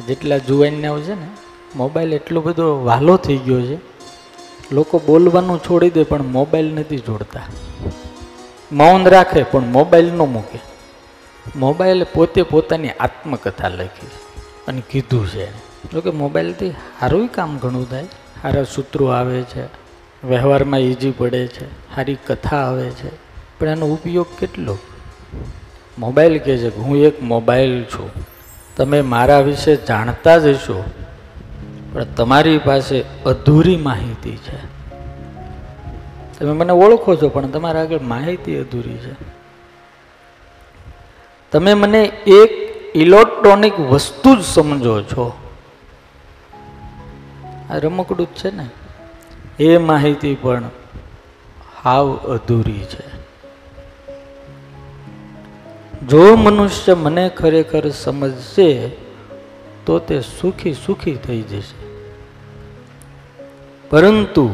જેટલા જુવાનને આવશે ને, મોબાઈલ એટલો બધો વહાલો થઈ ગયો છે. લોકો બોલવાનું છોડી દે પણ મોબાઈલ નથી જોડતા. મૌન રાખે પણ મોબાઈલ ન મૂકે. મોબાઈલે પોતે પોતાની આત્મકથા લખી અને કીધું છે. જોકે મોબાઈલથી સારું કામ ઘણું થાય. સારા સૂત્રો આવે છે, વ્યવહારમાં ઈજી પડે છે, સારી કથા આવે છે. પણ એનો ઉપયોગ કેટલો? મોબાઈલ કહે છે કે હું એક મોબાઈલ છું. તમે મારા વિશે જાણતા જ હશો, પણ તમારી પાસે અધૂરી માહિતી છે. તમે મને ઓળખો છો, પણ તમારા આગળ માહિતી અધૂરી છે. તમે મને એક ઇલેક્ટ્રોનિક વસ્તુ જ સમજો છો. આ રમકડું જ છે ને? એ માહિતી પણ હાવ અધૂરી છે. જો મનુષ્ય મને ખરેખર સમજશે, તો તે સુખી સુખી થઈ જશે. પરંતુ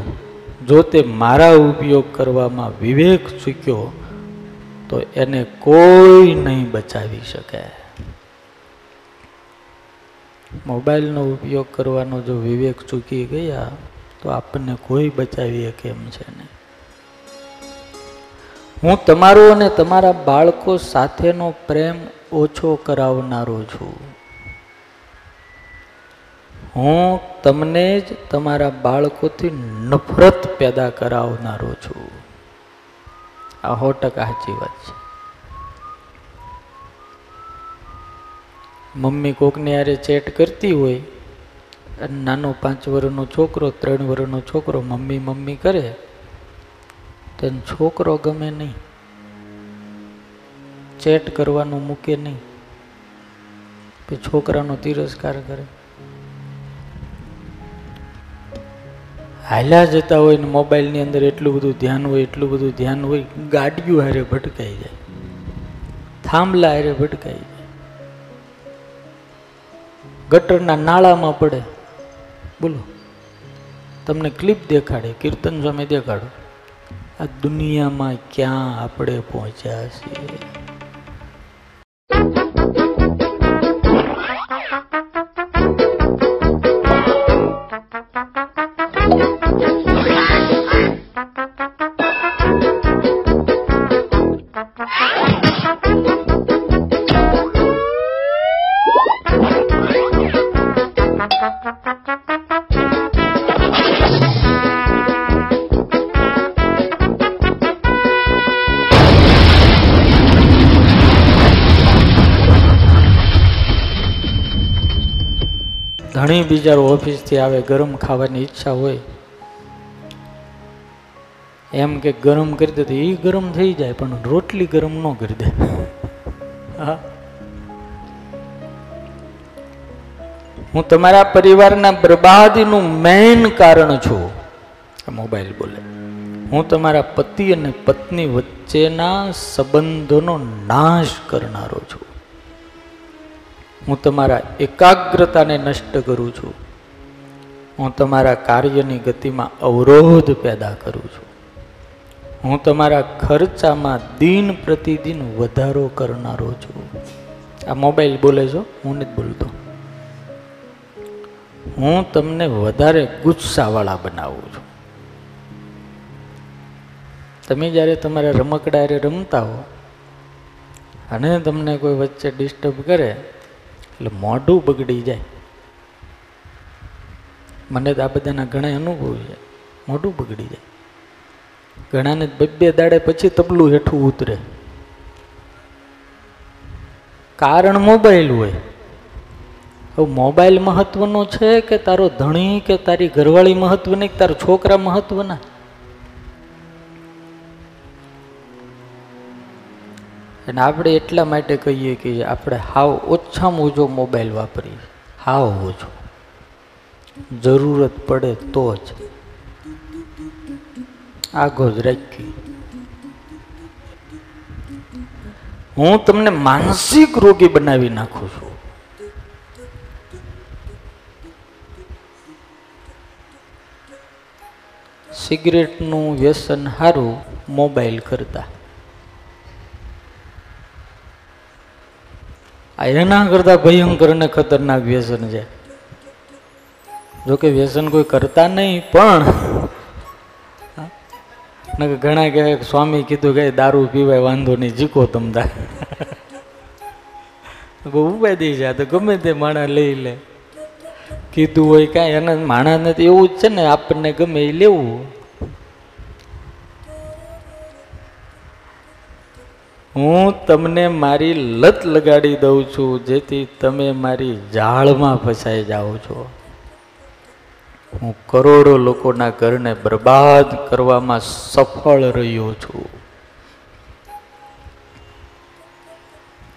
જો તે મારા ઉપયોગ કરવામાં વિવેક ચૂક્યો, તો એને કોઈ નહીં બચાવી શકે. મોબાઈલનો ઉપયોગ કરવાનો જો વિવેક ચૂકી ગયા, તો આપણને કોઈ બચાવી કેમ છે નહીં. હું તમારો અને તમારા બાળકો સાથેનો પ્રેમ ઓછો કરાવનારો છું. હું તમને જ તમારા બાળકોથી નફરત પેદા કરાવનારો છું. આ સો ટકા સાચી વાત છે. મમ્મી કોકની યારે ચેટ કરતી હોય નાનો પાંચ વર્ષનો છોકરો, ત્રણ વર્ષનો છોકરો મમ્મી મમ્મી કરે તો એને છોકરો ગમે નહીં, ચેટ કરવાનું મૂકે નહીં, કે છોકરાનો તિરસ્કાર કરે. હાલ્યા જતા હોય ને મોબાઈલની અંદર એટલું બધું ધ્યાન હોય, એટલું બધું ધ્યાન હોય ગાડીઓ હારે ભટકાઈ જાય, થાંભલા હારે ભટકાઈ જાય. ગટરના નાળામાં પડે. બોલો, તમને ક્લિપ દેખાડે, કીર્તન સ્વામી દેખાડો. આ દુનિયામાં ક્યાં આપણે પહોંચ્યા છીએ? ઘણી બિચારો ઓફિસથી આવે, ગરમ ખાવાની ઈચ્છા હોય. એમ કે ગરમ કરી દે તો એ ગરમ થઈ જાય, પણ રોટલી ગરમ ન કરી દે. હા. હું તમારા પરિવારના બરબાદીનું મેઇન કારણ છું. મોબાઈલ બોલે. હું તમારા પતિ અને પત્ની વચ્ચેના સંબંધોનો નાશ કરનારો છું. હું તમારા એકાગ્રતાને નષ્ટ કરું છું. હું તમારા કાર્યની ગતિમાં અવરોધ પેદા કરું છું. હું તમારા ખર્ચામાં દિન પ્રતિદિન વધારો કરનારો છું. આ મોબાઈલ બોલે છો, હું નથી બોલતો. હું તમને વધારે ગુસ્સાવાળા બનાવું છું. તમે જ્યારે તમારા રમકડા રમતા હો, અને તમને કોઈ વચ્ચે ડિસ્ટર્બ કરે એટલે મોઢું બગડી જાય. મને તો આ બધાના ઘણા અનુભવ છે. મોઢું બગડી જાય. ઘણાને બે બે દાડે પછી તબલું હેઠું ઉતરે. કારણ મોબાઈલ હોય. હવે મોબાઈલ મહત્વનો છે કે તારો ધણી કે તારી ઘરવાળી મહત્વની કે તારા છોકરા મહત્વના? અને આપણે એટલા માટે કહીએ કે આપણે હાવ ઓછામાં ઓછો મોબાઈલ વાપરીએ. હાવ ઓછો. જરૂરત પડે તો જ આગો જ રાખી હું તમને માનસિક રોગી બનાવી નાખું છું. સિગરેટનું વ્યસન સારું મોબાઈલ કરતા. આ એના કરતાં ભયંકર અને ખતરનાક વ્યસન છે. જોકે વ્યસન કોઈ કરતા નહીં, પણ ઘણા કહે કે સ્વામી કીધું કે દારૂ પીવાય, વાંધો નહીં, જીકો તમતા બહુ ઉપાધી છે જાય તો ગમે તે માણસ લઈ લે. કીધું હોય કાંઈ એના માણસ નથી એવું જ છે ને, આપણને ગમે એ લેવું. હું તમને મારી લત લગાડી દઉં છું, જેથી તમે મારી જાળમાં ફસાઈ જાઓ છો. હું કરોડો લોકોના ઘરને બરબાદ કરવામાં સફળ રહ્યો છું.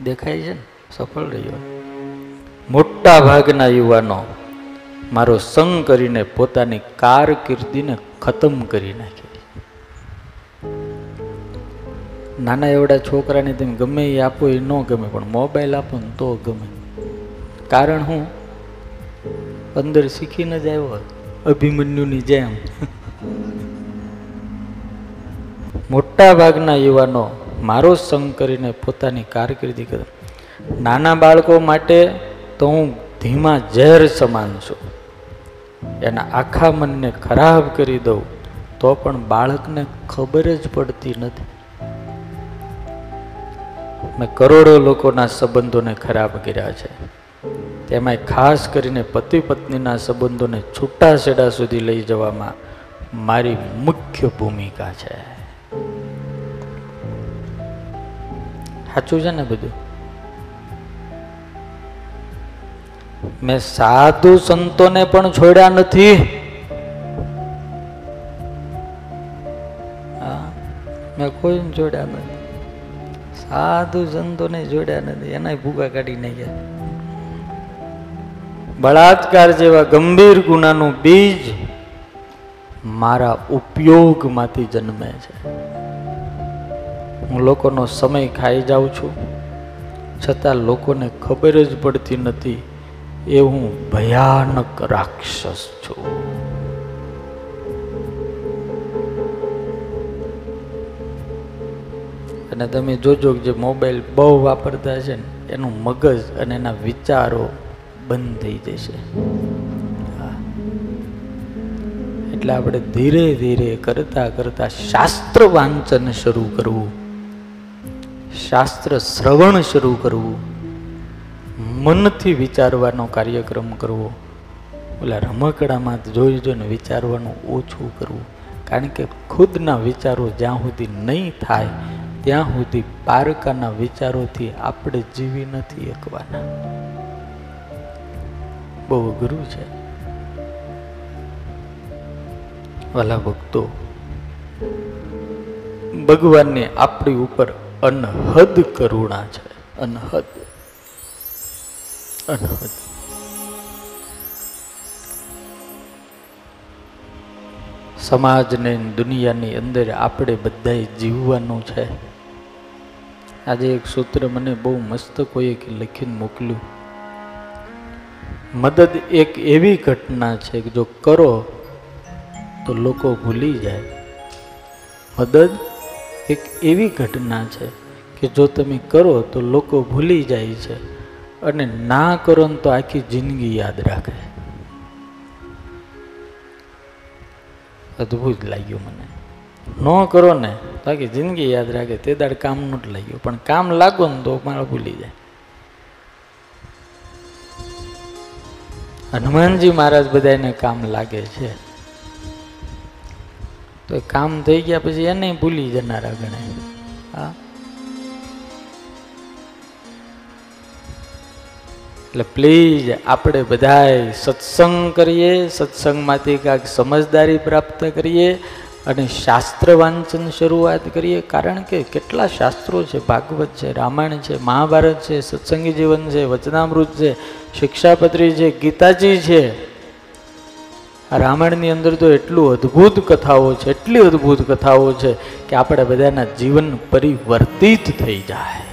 દેખાય છે ને? સફળ રહ્યો. મોટા ભાગના યુવાનો મારો સંગ કરીને પોતાની કારકિર્દીને ખતમ કરી નાખી. નાના એવડા છોકરાને તમે ગમે એ આપો, એ ન ગમે, પણ મોબાઈલ આપો ને તો ગમે. કારણ હું અંદર શીખીને જ આવ્યો અભિમન્યુની જેમ. મોટા ભાગના યુવાનો મારો સંગ કરીને પોતાની કારકિર્દી કરે. નાના બાળકો માટે તો હું ધીમા ઝેર સમાન છું. એના આખા મનને ખરાબ કરી દઉં, તો પણ બાળકને ખબર જ પડતી નથી. મેં કરોડો લોકોના સંબંધોને ખરાબ કર્યા છે. તેમાંય ખાસ કરીને પતિ પત્નીના સંબંધોને છૂટા છેડા સુધી લઈ જવામાં મારી મુખ્ય ભૂમિકા છે. સાચું છે ને બધું? મેં સાધુ સંતોને પણ છોડ્યા નથી. મેં કોઈ છોડ્યા નથી. સાધુ સંતોને જોડ્યા નથી એના ભૂગા કાઢી નાખ્યા. બળાત્કાર જેવા ગંભીર ગુનાનું બીજ મારા ઉપયોગમાંથી જન્મે છે. હું લોકોનો સમય ખાઈ જાઉં છું, છતાં લોકોને ખબર જ પડતી નથી, એ હું ભયાનક રાક્ષસ છું. અને તમે જોજો કે જે મોબાઈલ બહુ વાપરતા છે ને, એનું મગજ અને એના વિચારો બંધ થઈ જશે. એટલે આપણે ધીરે ધીરે કરતા કરતા શાસ્ત્ર વાંચન શરૂ કરવું, શાસ્ત્ર શ્રવણ શરૂ કરવું, મનથી વિચારવાનો કાર્યક્રમ કરવો, ઓલા રમકડામાં જોઈ જોઈને વિચારવાનું ઓછું કરવું કારણ કે ખુદના વિચારો જ્યાં સુધી નહીં થાય ત્યાં સુધી પારકાના વિચારોથી આપણે જીવી નથી શકવાના. બહુ અઘરું છે. વાલા ભક્તો, ભગવાનની આપણી ઉપર અનહદ કરુણા છે. અનહદ. અનહદ. સમાજને દુનિયાની અંદર આપણે બધાએ જીવવાનું છે. આજે એક સૂત્ર મને બહુ મસ્ત કોઈએ લખીને મોકલ્યું. મદદ એક એવી ઘટના છે કે જો કરો તો લોકો ભૂલી જાય. મદદ એક એવી ઘટના છે કે જો તમે કરો તો લોકો ભૂલી જાય છે અને ના કરો ને તો આખી જિંદગી યાદ રાખે. અદ્ભુત લાગ્યું મને. ન કરો ને, બાકી જિંદગી યાદ રાખે, તે દાડ કામ નથી લાગ્યું. પણ કામ લાગો ને તો મારા ભૂલી જાય. હનુમાનજી મહારાજ બધાને કામ લાગે છે. તો કામ થઈ ગયા પછી એને ભૂલી જનારા ગણાય હા. એટલે પ્લીઝ આપણે બધાએ સત્સંગ કરીએ, સત્સંગમાંથી કાંઈક સમજદારી પ્રાપ્ત કરીએ અને શાસ્ત્ર વાંચન શરૂઆત કરીએ, કારણ કે કેટલા શાસ્ત્રો છે? ભાગવત છે, રામાયણ છે, મહાભારત છે, સત્સંગી જીવન છે, વચનામૃત છે, શિક્ષાપત્રી છે, ગીતાજી છે. રામાયણની અંદર તો એટલું અદ્ભુત કથાઓ છે, એટલી અદ્ભુત કથાઓ છે કે આપણે બધાના જીવન પરિવર્તિત થઈ જાય.